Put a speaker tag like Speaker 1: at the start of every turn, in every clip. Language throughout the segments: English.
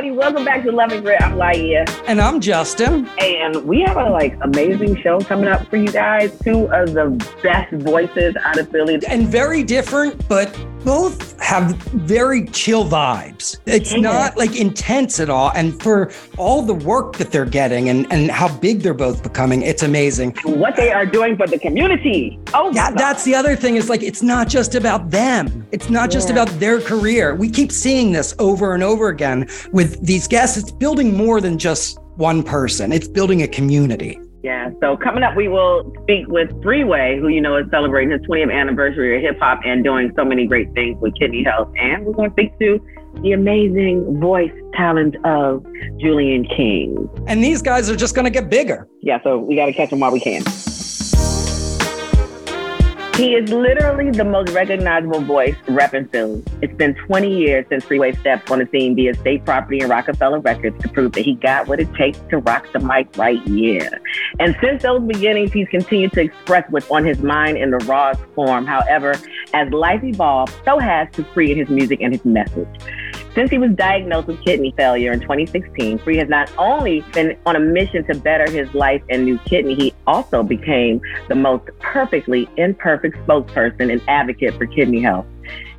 Speaker 1: everybody. Welcome back to Love and Grit. I'm Laia.
Speaker 2: And I'm Justin.
Speaker 1: And we have a like amazing show coming up for you guys. Two of the best voices out of Philly.
Speaker 2: And very different, but both have very chill vibes. It's
Speaker 1: Yeah.
Speaker 2: not like intense at all. And for all the work that they're getting and, and how big they're both becoming, it's amazing.
Speaker 1: What they are doing for the community. Oh,
Speaker 2: Yeah, that's the other thing is like it's not just about them. It's not just about their career. We keep seeing this over and over again with these guests. It's building more than just one person. It's building a community.
Speaker 1: Yeah. So coming up, we will speak with Freeway, who you know is celebrating his 20th anniversary of hip hop and doing so many great things with kidney health. And we're going to speak to the amazing voice talent of Julian King.
Speaker 2: And these guys are just going to get bigger.
Speaker 1: Yeah. So we got to catch them while we can. He is literally the most recognizable voice repping Philly. It's been 20 years since Freeway stepped on the scene via state property and Roc-A-Fella Records to prove that he got what it takes to rock the mic right here. And since those beginnings, he's continued to express what's on his mind in the rawest form. However, as life evolved, so has to Free in his music and his message. Since he was diagnosed with kidney failure in 2016, Free has not only been on a mission to better his life and new kidney, he also became the most perfectly imperfect spokesperson and advocate for kidney health.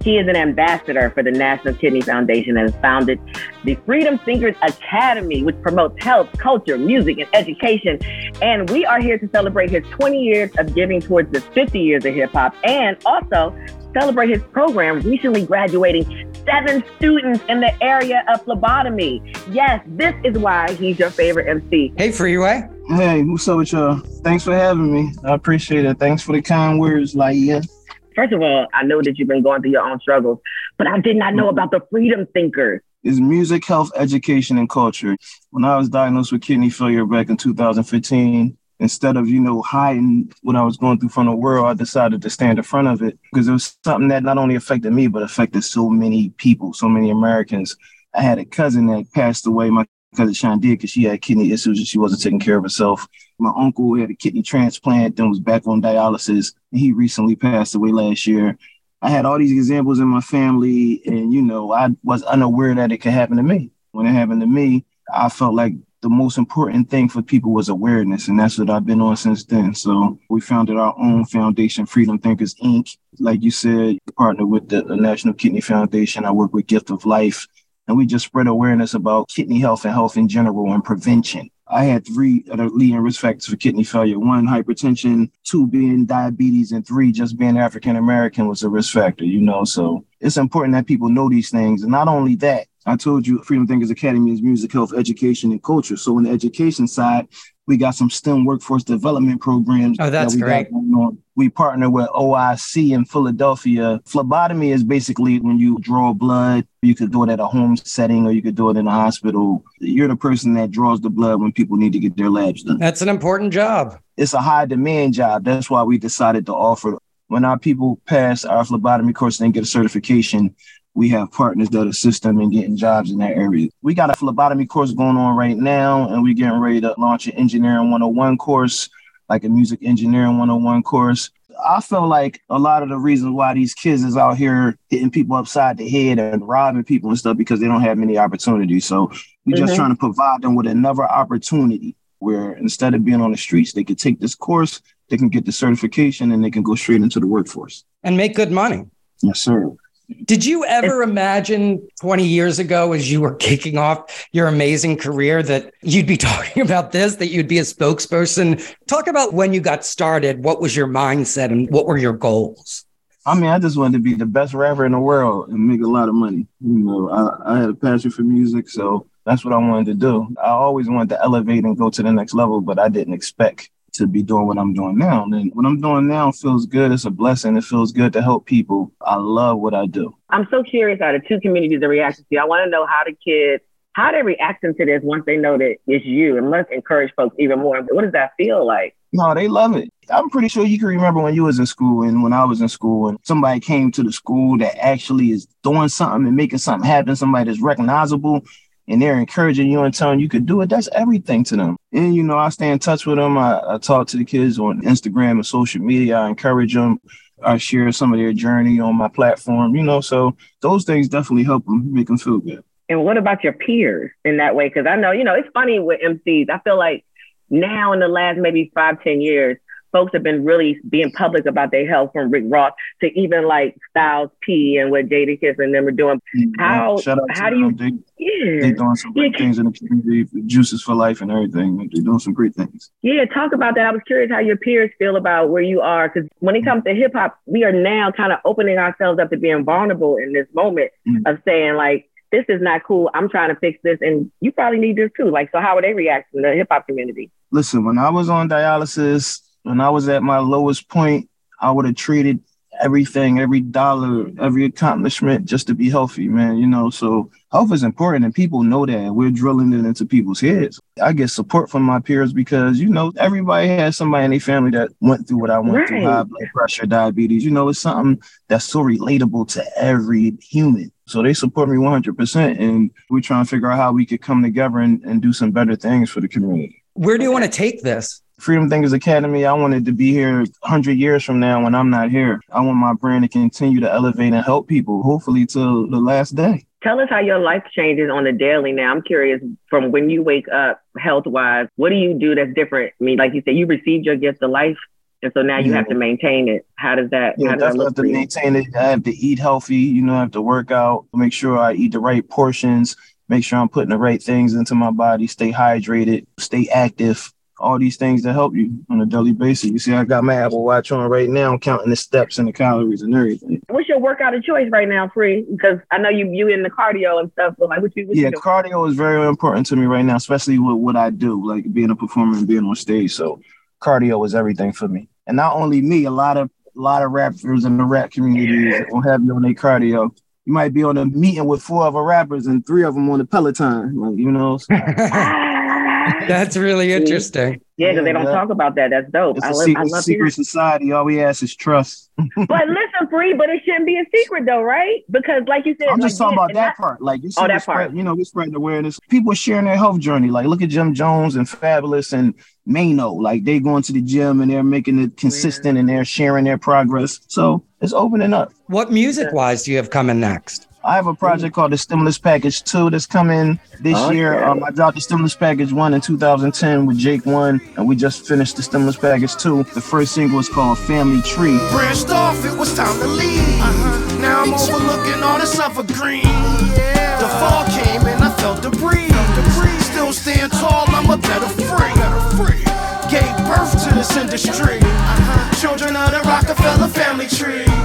Speaker 1: He is an ambassador for the National Kidney Foundation and has founded the Freedom Thinkers Academy, which promotes health, culture, music, and education. And we are here to celebrate his 20 years of giving towards the 50 years of hip hop and also celebrate his program recently graduating seven students in the area of phlebotomy. Yes, this is why he's your favorite MC.
Speaker 2: Hey, Freeway.
Speaker 3: Hey, what's up with y'all? Thanks for having me. I appreciate it. Thanks for the kind words, like Laia.
Speaker 1: First of all, I know that you've been going through your own struggles, but I did not know mm-hmm. about the Freedom Thinkers.
Speaker 3: Is music, health, education, and culture. When I was diagnosed with kidney failure back in 2015, instead of, you know, hiding what I was going through from the world, I decided to stand in front of it because it was something that not only affected me, but affected so many people, so many Americans. I had a cousin that passed away. My cousin Sean did because she had kidney issues and she wasn't taking care of herself. My uncle had a kidney transplant, then was back on dialysis. And he recently passed away last year. I had all these examples in my family, and you know, I was unaware that it could happen to me. When it happened to me, I felt like the most important thing for people was awareness, and that's what I've been on since then. So we founded our own foundation, Freedom Thinkers Inc. Like you said, partner with the, National Kidney Foundation. I work with Gift of Life, and we just spread awareness about kidney health and health in general and prevention. I had three of the leading risk factors for kidney failure. One, hypertension, two being diabetes, and three, just being African American was a risk factor, you know. So it's important that people know these things. And not only that, I told you Freedom Thinkers Academy is music, health, education, and culture. So on the education side, we got some STEM workforce development programs.
Speaker 2: Oh, that's
Speaker 3: that we got
Speaker 2: great.
Speaker 3: We partner with OIC in Philadelphia. Phlebotomy is basically when you draw blood. You could do it at a home setting or you could do it in a hospital. You're the person that draws the blood when people need to get their labs done.
Speaker 2: That's an important job.
Speaker 3: It's a high demand job. That's why we decided to offer. When our people pass our phlebotomy course and get a certification, we have partners that assist them in getting jobs in that area. We got a phlebotomy course going on right now, and we're getting ready to launch an engineering 101 course, like a music engineering 101 course. I feel like a lot of the reasons why these kids is out here hitting people upside the head and robbing people and stuff because they don't have many opportunities. So we're just
Speaker 1: Mhm.
Speaker 3: trying to provide them with another opportunity where instead of being on the streets, they could take this course, they can get the certification, and they can go straight into the workforce.
Speaker 2: And make good money.
Speaker 3: Yes, sir.
Speaker 2: Did you ever imagine 20 years ago, as you were kicking off your amazing career, that you'd be talking about this, that you'd be a spokesperson? Talk about when you got started. What was your mindset and what were your goals?
Speaker 3: I mean, I just wanted to be the best rapper in the world and make a lot of money. You know, I, I had a passion for music, so that's what I wanted to do. I always wanted to elevate and go to the next level, but I didn't expect to be doing what I'm doing now. And what I'm doing now feels good. It's a blessing. It feels good to help people. I love what I do.
Speaker 1: I'm so curious out of two communities are reacting to you. I want to know how the kids, how they reacting to this once they know that it's you. And let's encourage folks even more. What does that feel like?
Speaker 3: No, they love it. I'm pretty sure you can remember when you was in school and when I was in school and somebody came to the school that actually is doing something and making something happen, somebody that's recognizable and they're encouraging you and telling you could do it. That's everything to them. And, you know, I stay in touch with them. I, I talk to the kids on Instagram and social media. I encourage them. I share some of their journey on my platform, you know, so those things definitely help them make them feel good.
Speaker 1: And what about your peers in that way? Because I know, you know, it's funny with MCs. I feel like now in the last maybe five, ten years, folks have been really being public about their health from Rick Ross to even like Styles P and what Jadakiss and them are doing. How how do you?
Speaker 3: They, yeah, they doing some great yeah. things in the community, juices for life and everything. They're doing some great things.
Speaker 1: Yeah, talk about that. I was curious how your peers feel about where you are because when it comes to hip hop, we are now kind of opening ourselves up to being vulnerable in this moment mm-hmm. of saying like. This is not cool. I'm trying to fix this, and you probably need this too. Like, so how would they react in the hip hop community?
Speaker 3: Listen, when I was on dialysis, when I was at my lowest point, I would have treated everything, every dollar, every accomplishment just to be healthy, man. You know, so health is important and people know that. We're drilling it into people's heads. I get support from my peers because, you know, everybody has somebody in their family that went through what I went right. through, high blood pressure, diabetes. You know, it's something that's so relatable to every human. So they support me 100%. And we're trying to figure out how we could come together and, and do some better things for the community.
Speaker 2: Where do you want to take this?
Speaker 3: Freedom Thinkers Academy, I wanted to be here 100 years from now when I'm not here. I want my brand to continue to elevate and help people, hopefully till the last day.
Speaker 1: Tell us how your life changes on the daily now. I'm curious from when you wake up health wise, what do you do that's different? I mean, like you said, you received your gift of life. And so now you yeah. have to maintain it. How does that?
Speaker 3: Yeah,
Speaker 1: how
Speaker 3: does that have to maintain it. I have to eat healthy. You know, I have to work out. Make sure I eat the right portions. Make sure I'm putting the right things into my body. Stay hydrated. Stay active all these things to help you on a daily basis. You see, I got my Apple Watch on right now, counting the steps and the calories and everything.
Speaker 1: What's your workout of choice right now, Free? Because I know you you in the cardio and stuff. But like, what you? What
Speaker 3: yeah,
Speaker 1: you
Speaker 3: cardio is very important to me right now, especially with what I do, like being a performer and being on stage. So, cardio is everything for me. And not only me, a lot of a lot of rappers in the rap community will have you on their cardio. You might be on a meeting with four other rappers and three of them on the Peloton, like you know. So.
Speaker 2: That's really interesting.
Speaker 1: Yeah, because they don't talk about that. That's dope.
Speaker 3: It's I, love, secret, I love secret society. All we ask is trust.
Speaker 1: but listen, free, but it shouldn't be a secret though, right? Because like you said,
Speaker 3: I'm
Speaker 1: just
Speaker 3: like, talking about that part. Like you oh, see, oh, that spread, part. You know, we're spreading awareness. People sharing their health journey. Like look at Jim Jones and Fabolous and Maino. Like they going to the gym and they're making it consistent yeah. and they're sharing their progress. So it's opening up.
Speaker 2: What music wise do you have coming next?
Speaker 3: I have a project called the Stimulus Package 2 that's coming this okay. year. Um, I dropped the Stimulus Package 1 in 2010 with Jake One, and we just finished the Stimulus Package 2. The first single is called Family Tree.
Speaker 4: Branched off, it was time to leave. Uh-huh. Now I'm overlooking all this evergreen. Yeah. The fall came and I felt the breeze. Still stand tall, I'm a better free. Better free. Gave birth to this industry. Uh-huh. Children of the Roc-A-Fella family tree.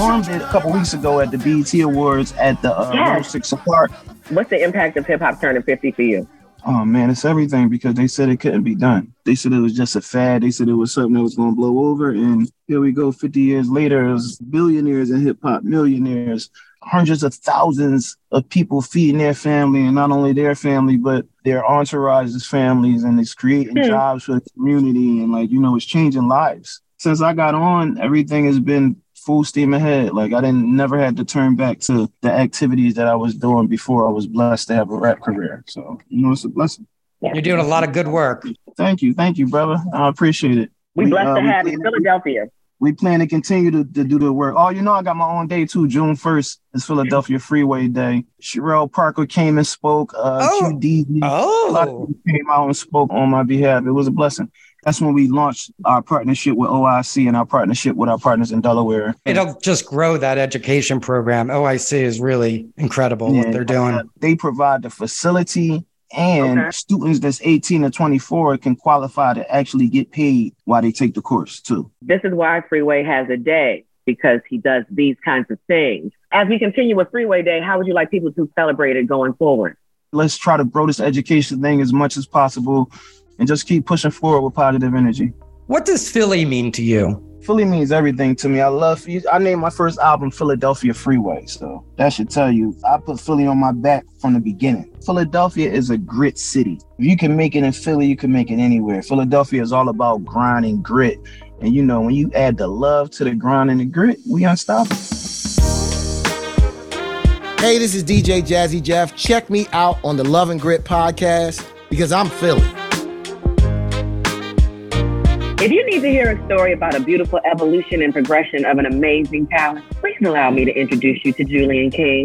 Speaker 3: I performed it a couple weeks ago at the BET Awards at the uh, yes. Six Apart.
Speaker 1: What's the impact of hip hop turning 50 for you?
Speaker 3: Oh man, it's everything because they said it couldn't be done. They said it was just a fad. They said it was something that was going to blow over. And here we go, 50 years later, billionaires and hip hop, millionaires, hundreds of thousands of people feeding their family and not only their family, but their entourages, families, and it's creating hmm. jobs for the community. And like, you know, it's changing lives. Since I got on, everything has been full steam ahead. Like I didn't never had to turn back to the activities that I was doing before I was blessed to have a rap career. So you know, it's a blessing.
Speaker 2: You're doing a lot of good work.
Speaker 3: Thank you, thank you, brother. I appreciate it.
Speaker 1: We, we blessed uh, to have you, Philadelphia.
Speaker 3: We plan to continue to, to do the work. Oh, you know, I got my own day too. June 1st is Philadelphia Freeway Day. Cherelle Parker came and spoke. Uh, oh. QD, oh. A lot of people came out and spoke on my behalf. It was a blessing that's when we launched our partnership with OIC and our partnership with our partners in Delaware.
Speaker 2: It'll just grow that education program. OIC is really incredible yeah, what they're doing.
Speaker 3: They provide the facility and okay. students that's 18 to 24 can qualify to actually get paid while they take the course too.
Speaker 1: This is why Freeway has a day because he does these kinds of things. As we continue with Freeway Day, how would you like people to celebrate it going forward?
Speaker 3: Let's try to grow this education thing as much as possible and just keep pushing forward with positive energy.
Speaker 2: What does Philly mean to you?
Speaker 3: Philly means everything to me. I love I named my first album Philadelphia Freeway. So that should tell you I put Philly on my back from the beginning. Philadelphia is a grit city. If you can make it in Philly, you can make it anywhere. Philadelphia is all about grind and grit. And you know, when you add the love to the grind and the grit, we unstoppable.
Speaker 4: Hey, this is DJ Jazzy Jeff. Check me out on the Love and Grit podcast because I'm Philly.
Speaker 1: If you need to hear a story about a beautiful evolution and progression of an amazing talent, please allow me to introduce you to Julian King.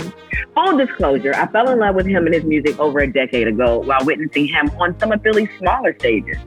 Speaker 1: Full disclosure, I fell in love with him and his music over a decade ago while witnessing him on some of Philly's smaller stages.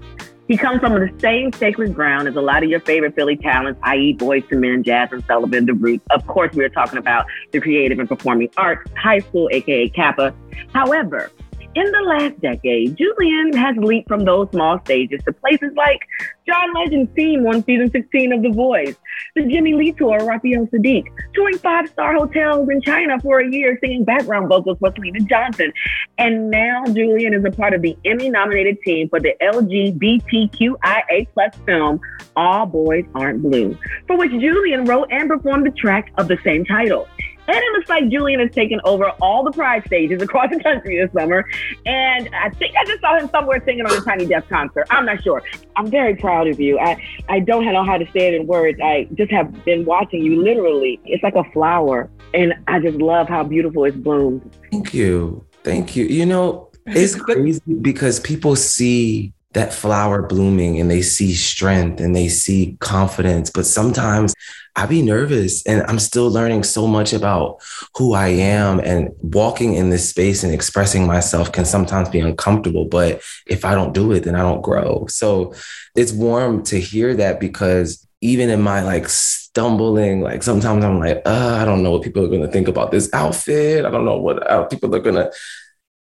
Speaker 1: He comes from the same sacred ground as a lot of your favorite Philly talents, i.e., Boyz II Men, Jazmine Sullivan, The Roots. Of course, we are talking about the creative and performing arts, high school, aka CAPA. However, in the last decade, Julian has leaped from those small stages to places like John Legend's team on season 16 of The Voice, the Jimmy Lee tour, Raphael Saadiq, touring five star hotels in China for a year, singing background vocals for Syleena Johnson. And now Julian is a part of the Emmy nominated team for the LGBTQIA plus film, All Boys Aren't Blue, for which Julian wrote and performed the track of the same title. And it looks like Julian has taken over all the Pride stages across the country this summer. And I think I just saw him somewhere singing on a Tiny Desk concert. I'm not sure. I'm very proud of you. I, I don't know how to say it in words. I just have been watching you literally. It's like a flower. And I just love how beautiful it's bloomed.
Speaker 5: Thank you. Thank you. You know, it's crazy because people see that flower blooming and they see strength and they see confidence. But sometimes I be nervous and I'm still learning so much about who I am and walking in this space and expressing myself can sometimes be uncomfortable. But if I don't do it, then I don't grow. So it's warm to hear that because even in my like stumbling, like sometimes I'm like, uh, I don't know what people are going to think about this outfit. I don't know what people are going to,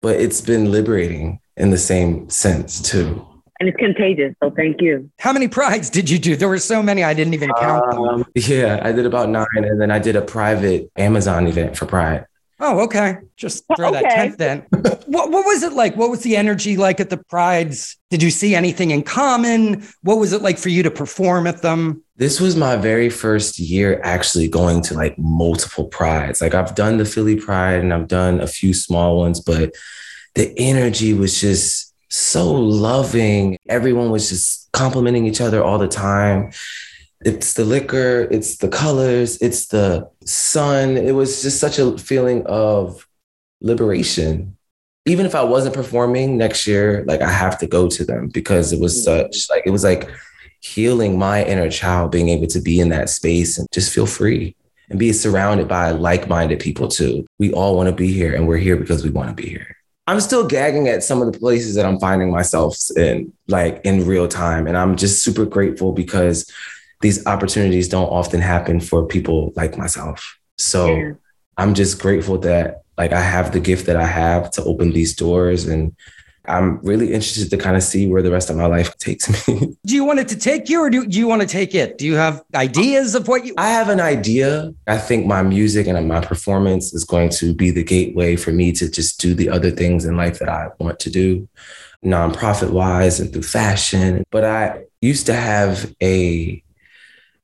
Speaker 5: but it's been liberating in the same sense too
Speaker 1: and it's contagious. So thank you.
Speaker 2: How many prides did you do? There were so many I didn't even count them. Um,
Speaker 5: yeah, I did about nine, and then I did a private Amazon event for Pride.
Speaker 2: Oh, okay. Just throw okay. that tenth then. what, what was it like? What was the energy like at the prides? Did you see anything in common? What was it like for you to perform at them?
Speaker 5: This was my very first year actually going to like multiple prides. Like I've done the Philly Pride and I've done a few small ones, but the energy was just so loving. Everyone was just complimenting each other all the time. It's the liquor, it's the colors, it's the sun. It was just such a feeling of liberation. Even if I wasn't performing next year, like I have to go to them because it was mm-hmm. such like it was like healing my inner child, being able to be in that space and just feel free and be surrounded by like-minded people too. We all want to be here and we're here because we want to be here. I'm still gagging at some of the places that I'm finding myself in, like in real time. And I'm just super grateful because these opportunities don't often happen for people like myself. So yeah. I'm just grateful that like I have the gift that I have to open these doors and I'm really interested to kind of see where the rest of my life takes me.
Speaker 2: do you want it to take you or do, do you want to take it? Do you have ideas of what you
Speaker 5: I have an idea. I think my music and my performance is going to be the gateway for me to just do the other things in life that I want to do, nonprofit wise and through fashion. But I used to have a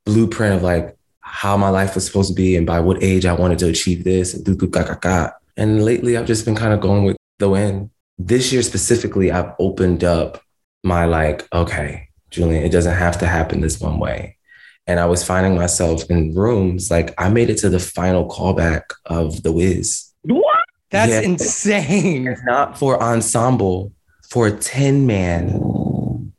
Speaker 5: blueprint of like how my life was supposed to be and by what age I wanted to achieve this and do do ga ga ga. And lately I've just been kind of going with the wind this year specifically, I've opened up my like, okay, Julian, it doesn't have to happen this one way. And I was finding myself in rooms like I made it to the final callback of The Wiz.
Speaker 1: What?
Speaker 2: That's yeah. insane.
Speaker 5: Not for ensemble, for Tin Man.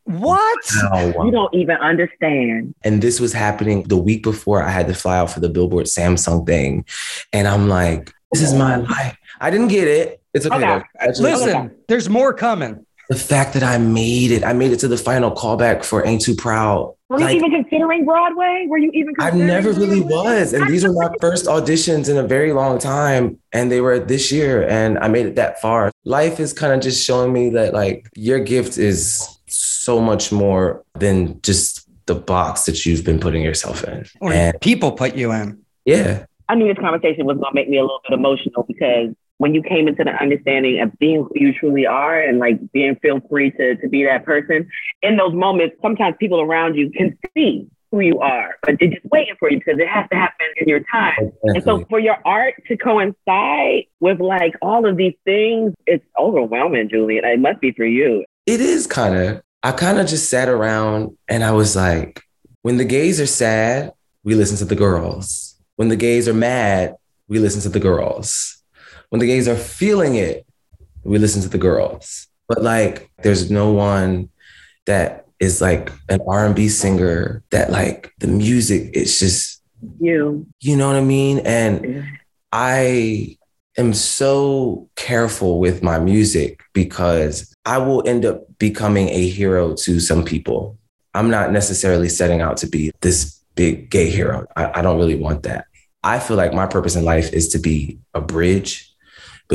Speaker 2: What?
Speaker 1: Wow. You don't even understand.
Speaker 5: And this was happening the week before I had to fly out for the Billboard Samsung thing. And I'm like, this is my life. I didn't get it. It's okay. okay.
Speaker 2: Actually, Listen, okay. there's more coming.
Speaker 5: The fact that I made it, I made it to the final callback for Ain't Too Proud.
Speaker 1: Were like, you even considering Broadway? Were you even?
Speaker 5: I never really was, and these were my first auditions in a very long time, and they were this year, and I made it that far. Life is kind of just showing me that like your gift is so much more than just the box that you've been putting yourself in.
Speaker 2: Or and people put you in.
Speaker 5: Yeah.
Speaker 1: I knew this conversation was going to make me a little bit emotional because when you came into the understanding of being who you truly are and like being feel free to, to be that person, in those moments, sometimes people around you can see who you are, but they're just waiting for you because it has to happen in your time. Exactly. And so for your art to coincide with like all of these things, it's overwhelming, Julian. It must be for you.
Speaker 5: It is kind of. I kind of just sat around and I was like, when the gays are sad, we listen to the girls. When the gays are mad, we listen to the girls. When the gays are feeling it, we listen to the girls. But like, there's no one that is like an R&B singer that like the music it's just
Speaker 1: You.
Speaker 5: you know what I mean and
Speaker 1: Yeah.
Speaker 5: I am so careful with my music because I will end up becoming a hero to some people. I'm not necessarily setting out to be this big gay hero. I, I don't really want that. I feel like my purpose in life is to be a bridge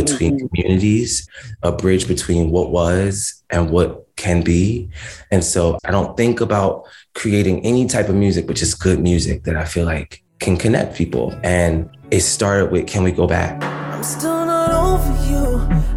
Speaker 5: between
Speaker 1: Mhm.
Speaker 5: communities, a bridge between what was and what can be. And so I don't think about creating any type of music, but just good music that I feel like can connect people. And it started with Can We Go Back?
Speaker 6: I'm still not over you.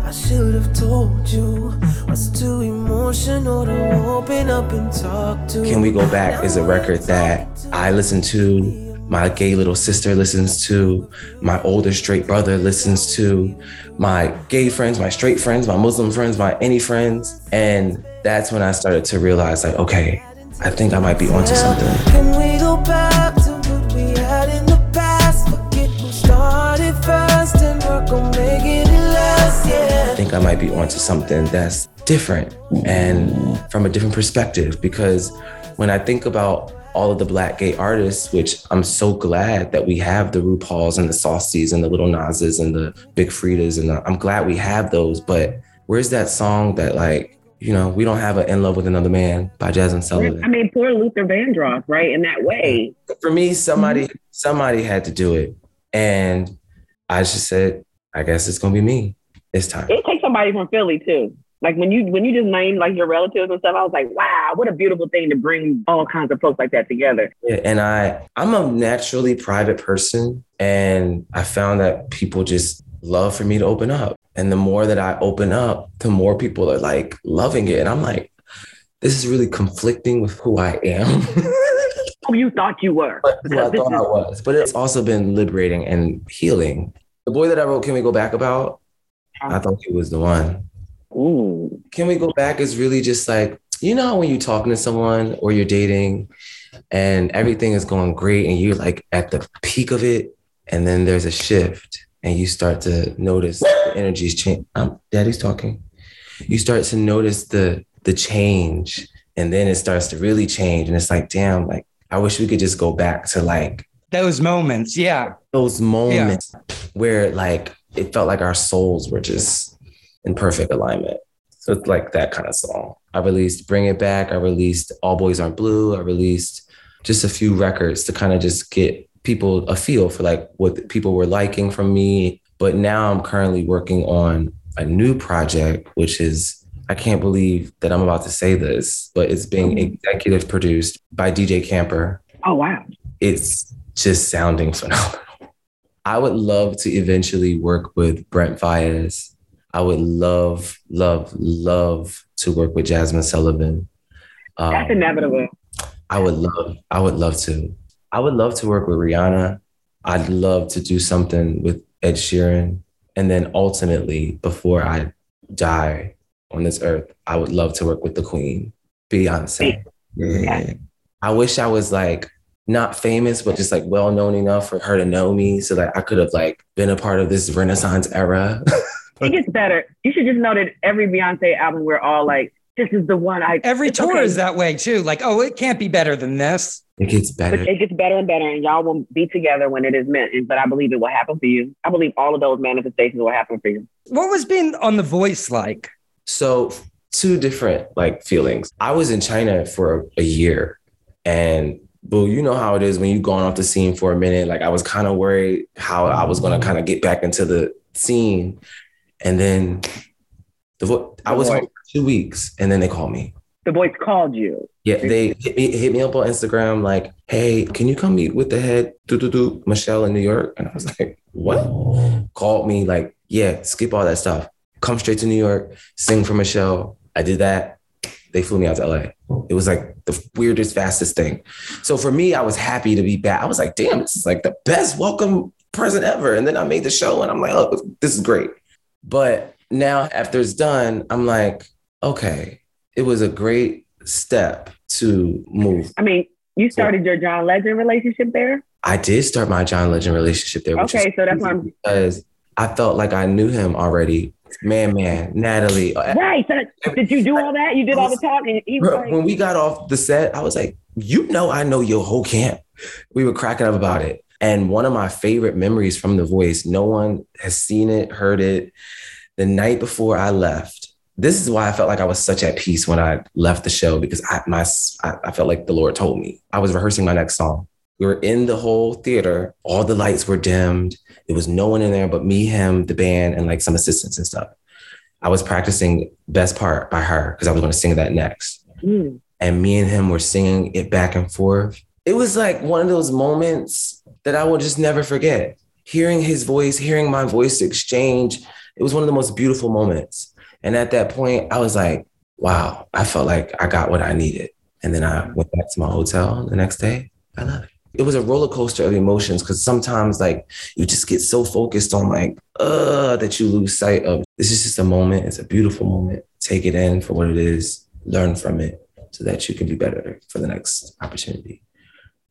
Speaker 6: I should have told you. Was too emotional to open up and talk to.
Speaker 5: Can We Go Back is a record that I listen to, my gay little sister listens to, my older straight brother listens to, my gay friends, my straight friends, my Muslim friends, my any friends. And that's when I started to realize, like, okay, I think I might be onto something.
Speaker 6: Can we go back to what we had in the past? Forget who started first and work on making it last.
Speaker 5: I think I might be onto something that's different and from a different perspective. Because when I think about all of the black gay artists, which I'm so glad that we have the RuPauls and the Saucies and the Lil Nas's and the Big Freedias, and the, I'm glad we have those. But where's that song that like, you know, we don't have an In Love with Another Man by Jazmine Sullivan?
Speaker 1: I mean, poor Luther Vandross, right? In that way.
Speaker 5: For me, somebody mm-hmm. somebody had to do it, and I just said, I guess it's gonna be me It's time.
Speaker 1: It takes somebody from Philly too. Like when you when you just named like your relatives and stuff, I was like, wow, what a beautiful thing to bring all kinds of folks like that together.
Speaker 5: Yeah, and I I'm a naturally private person and I found that people just love for me to open up. And the more that I open up, the more people are like loving it. And I'm like, this is really conflicting with who I am.
Speaker 1: Who you thought you were.
Speaker 5: who I thought I was. But it's also been liberating and healing. The boy that I wrote Can We Go Back About? I thought he was the one.
Speaker 1: Ooh.
Speaker 5: Can we go back is really just like, you know, when you're talking to someone or you're dating and everything is going great and you're like at the peak of it, and then there's a shift and you start to notice the energy's change. Um, Daddy's talking. You start to notice the the change, and then it starts to really change, and it's like, damn, like I wish we could just go back to like
Speaker 2: Those moments. Yeah.
Speaker 5: those moments where like it felt like our souls were just in perfect alignment. So it's like that kind of song. I released Bring It Back. I released All Boys Aren't Blue. I released just a few records to kind of just get people a feel for like what people were liking from me. But now I'm currently working on a new project, which is I can't believe that I'm about to say this, but it's being mm-hmm. executive produced by DJ Camper
Speaker 1: Oh wow.
Speaker 5: it's just sounding phenomenal. I would love to eventually work with Brent Faiyaz. I would love, love, love to work with Jazmine Sullivan. Um,
Speaker 1: That's inevitable.
Speaker 5: I would love, I would love to. I would love to work with Rihanna. I'd love to do something with Ed Sheeran. And then ultimately, before I die on this earth, I would love to work with the Queen, Beyonce.
Speaker 1: Yeah.
Speaker 5: I wish I was like not famous, but just like well known enough for her to know me so that I could have like been a part of this Renaissance era.
Speaker 1: It gets better. You should just know that every Beyonce album, we're all like, this is the one I.
Speaker 2: Every tour
Speaker 1: okay.
Speaker 2: is that way too. Like, oh, it can't be better than this.
Speaker 5: it gets
Speaker 1: But
Speaker 5: better.
Speaker 1: it gets better and better, and y'all will be together when it is meant. And- But I believe it will happen for you. I believe all of those manifestations will happen for you.
Speaker 2: What was being on The Voice like?
Speaker 5: So two different like feelings. I was in China for a year and boo, you know how it is when you gone off the scene for a minute. Like I was kind of worried how I was gonna kind of get back into the scene. And then the vo- I was home for two weeks and then they called me.
Speaker 1: The voice called you.
Speaker 5: Yeah, they hit me, hit me up on Instagram like, "Hey, can you come meet with the head, do do do, Michelle in New York?" And I was like, "What?" Called me like, "Yeah, skip all that stuff. Come straight to New York, sing for Michelle." I did that. They flew me out to LA. It was like the weirdest, fastest thing. So for me, I was happy to be back. I was like, "Damn, this is like the best welcome present ever." And then I made the show, and I'm like, "Oh, this is great." But now after it's done, I'm like, okay, it was a great step to move.
Speaker 1: I mean, you started your John Legend relationship there.
Speaker 5: I did start my John Legend relationship there,
Speaker 1: Okay, so that's why I'm.
Speaker 5: because I felt like I knew him already man, man, Natalie. uh,
Speaker 1: Right. So did you do all that? You did all the talking. Like,
Speaker 5: when we got off the set, I was like, you know, I know your whole camp. We were cracking up about it. And one of my favorite memories from The Voice, no one has seen it, heard it. The night before I left, this is why I felt like I was such at peace when I left the show because I, my, I, felt like the Lord told me. I was rehearsing my next song. We were in the whole theater. All the lights were dimmed. There was no one in there but me, him, the band, and like some assistants and stuff. I was practicing Best Part by H.E.R. because I was going to sing that next
Speaker 1: mm,
Speaker 5: and me and him were singing it back and forth. It was like one of those moments that I will just never forget. Hearing his voice, hearing my voice exchange, it was one of the most beautiful moments. And at that point, I was like, wow, I felt like I got what I needed. And then I went back to my hotel the next day. I love it. It was a roller coaster of emotions because sometimes like you just get so focused on like, uh, that you lose sight of this is just a moment. It's a beautiful moment. Take it in for what it is, learn from it so that you can be better for the next opportunity.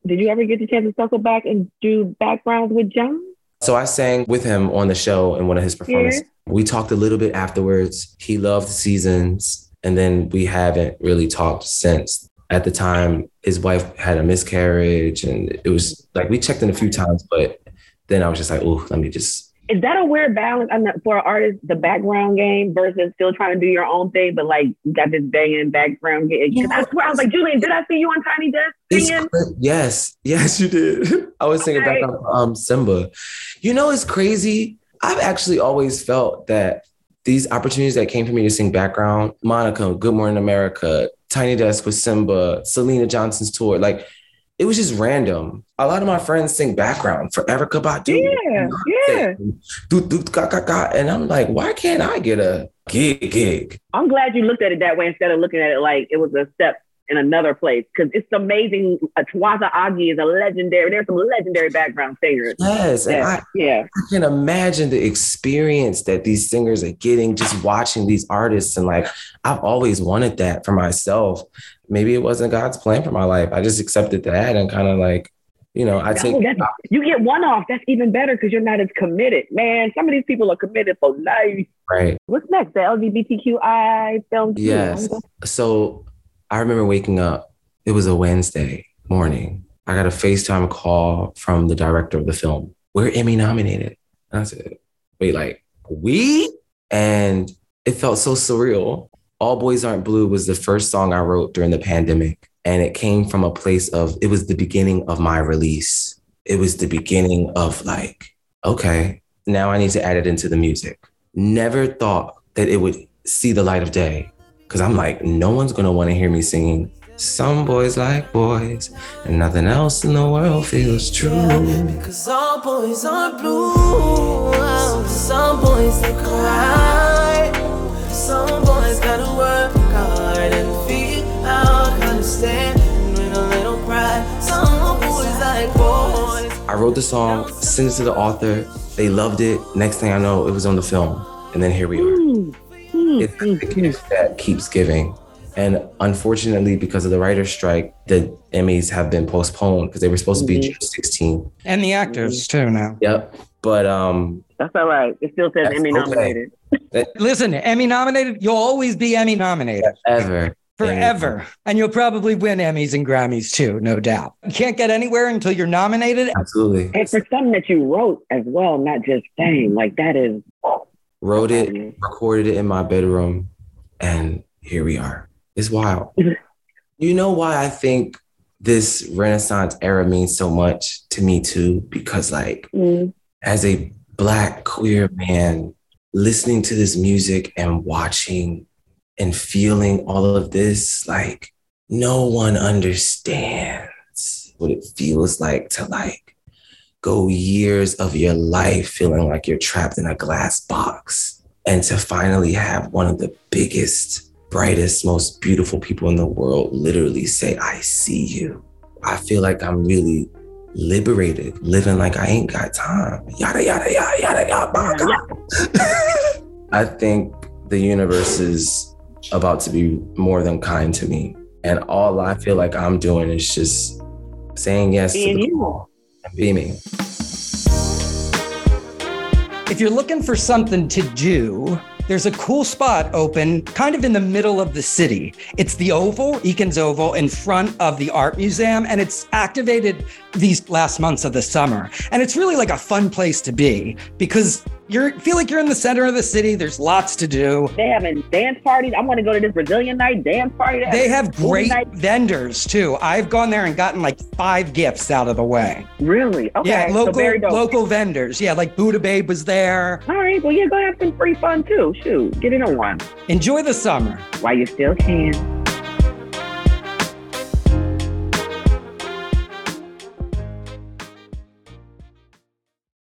Speaker 1: Did you ever get the chance to circle back and do backgrounds with John?
Speaker 5: So I sang with him on the show in one of his performances. We talked a little bit afterwards. He loved seasons, and then we haven't really talked since. At the time, his wife had a miscarriage, and it was like we checked in a few times, but then I was just like, oh, let me just.
Speaker 1: Is that a weird balance I know, for an artist, the background game versus still trying to do your own thing, but like you got this banging background game? 'Cause I swear, I was like, Julian, did I see you on Tiny Desk singing?
Speaker 5: yes, yes, you did. I was singing back on um, Simba. You know, it's crazy. I've actually always felt that these opportunities that came for me to sing background, Monica, Good Morning America, Tiny Desk with Simba, Syleena Johnson's tour, like it was just random. A lot of my friends sing background for Erykah Badu.
Speaker 1: Yeah, yeah.
Speaker 5: Do, do, ga, ga, ga. And I'm like, why can't I get a gig gig?
Speaker 1: I'm glad you looked at it that way instead of looking at it like it was a step in another place because it's amazing. Uh, Twaza Agi is a legendary. There's some legendary background singers.
Speaker 5: Yes. And I,
Speaker 1: yeah.
Speaker 5: I can imagine the experience that these singers are getting just watching these artists. And like, I've always wanted that for myself. Maybe it wasn't God's plan for my life. I just accepted that and kind of like, you know, I take,
Speaker 1: Oh, you get one off. That's even better because you're not as committed. Man, some of these people are committed for life.
Speaker 5: right.
Speaker 1: What's next? The LGBTQI film?
Speaker 5: Yes. So I remember waking up, it was a Wednesday morning. I got a FaceTime call from the director of the film. We're Emmy nominated. And I said, wait, like, we? And it felt so surreal. All Boys Aren't Blue was the first song I wrote during the pandemic. And it came from a place of, it was the beginning of my release. It was the beginning of like, okay, now I need to add it into the music. Never thought that it would see the light of day. Cause I'm like, no one's gonna wanna hear me singing. Some boys like boys, and nothing else in the world feels true.
Speaker 6: Cause all boys are blue. Some boys they cry. Some boys
Speaker 5: I wrote the song, sent it to the author. They loved it. Next thing I know, it was on the film. And then here we are.
Speaker 1: Mm, mm,
Speaker 5: It's the gift that keeps giving. And unfortunately, because of the writer's strike, the Emmys have been postponed because they were supposed to be
Speaker 1: Mhm.
Speaker 5: June 16.
Speaker 2: And the actors too now.
Speaker 5: Yep. But um,
Speaker 1: That's all right. It still says
Speaker 5: That's
Speaker 1: Emmy
Speaker 5: okay.
Speaker 1: nominated.
Speaker 2: Listen, Emmy nominated, you'll always be Emmy nominated
Speaker 5: ever.
Speaker 2: Forever. And you'll probably win Emmys and Grammys too, no doubt. You can't get anywhere until you're nominated.
Speaker 5: Absolutely.
Speaker 1: And for something that you wrote as well, not just sang, like that is.
Speaker 5: Wrote it, recorded it in my bedroom, and here we are. It's wild. you know why I think this Renaissance era means so much to me too? Because like
Speaker 1: Mm,
Speaker 5: as a black queer man listening to this music and watching and feeling all of this like no one understands what it feels like to like go years of your life feeling like you're trapped in a glass box and to finally have one of the biggest brightest most beautiful people in the world literally say i see you i feel like i'm really liberated, living like I ain't got time. Yada yada yada yada yada. yada. I think the universe is about to be more than kind to me, and all I feel like I'm doing is just saying yes
Speaker 1: Being
Speaker 5: to the
Speaker 1: you.
Speaker 5: call and beaming.
Speaker 2: If you're looking for something to do, there's a cool spot open kind of in the middle of the city. It's the Oval, Eakins Oval, in front of the Art Museum, and it's activated these last months of the summer. And it's really like a fun place to be because you feel like you're in the center of the city. There's lots to do.
Speaker 1: They having dance parties. I want to go to this Brazilian night dance party.
Speaker 2: They have great vendors too. I've gone there and gotten like five gifts out of the way.
Speaker 1: Really? Okay.
Speaker 2: Yeah, local
Speaker 1: so
Speaker 2: local vendors. Yeah, like Buddha Babe was there.
Speaker 1: All right. Well, you're gonna have some free fun too. Shoot, get in on one
Speaker 2: Enjoy the summer.
Speaker 1: while you still can.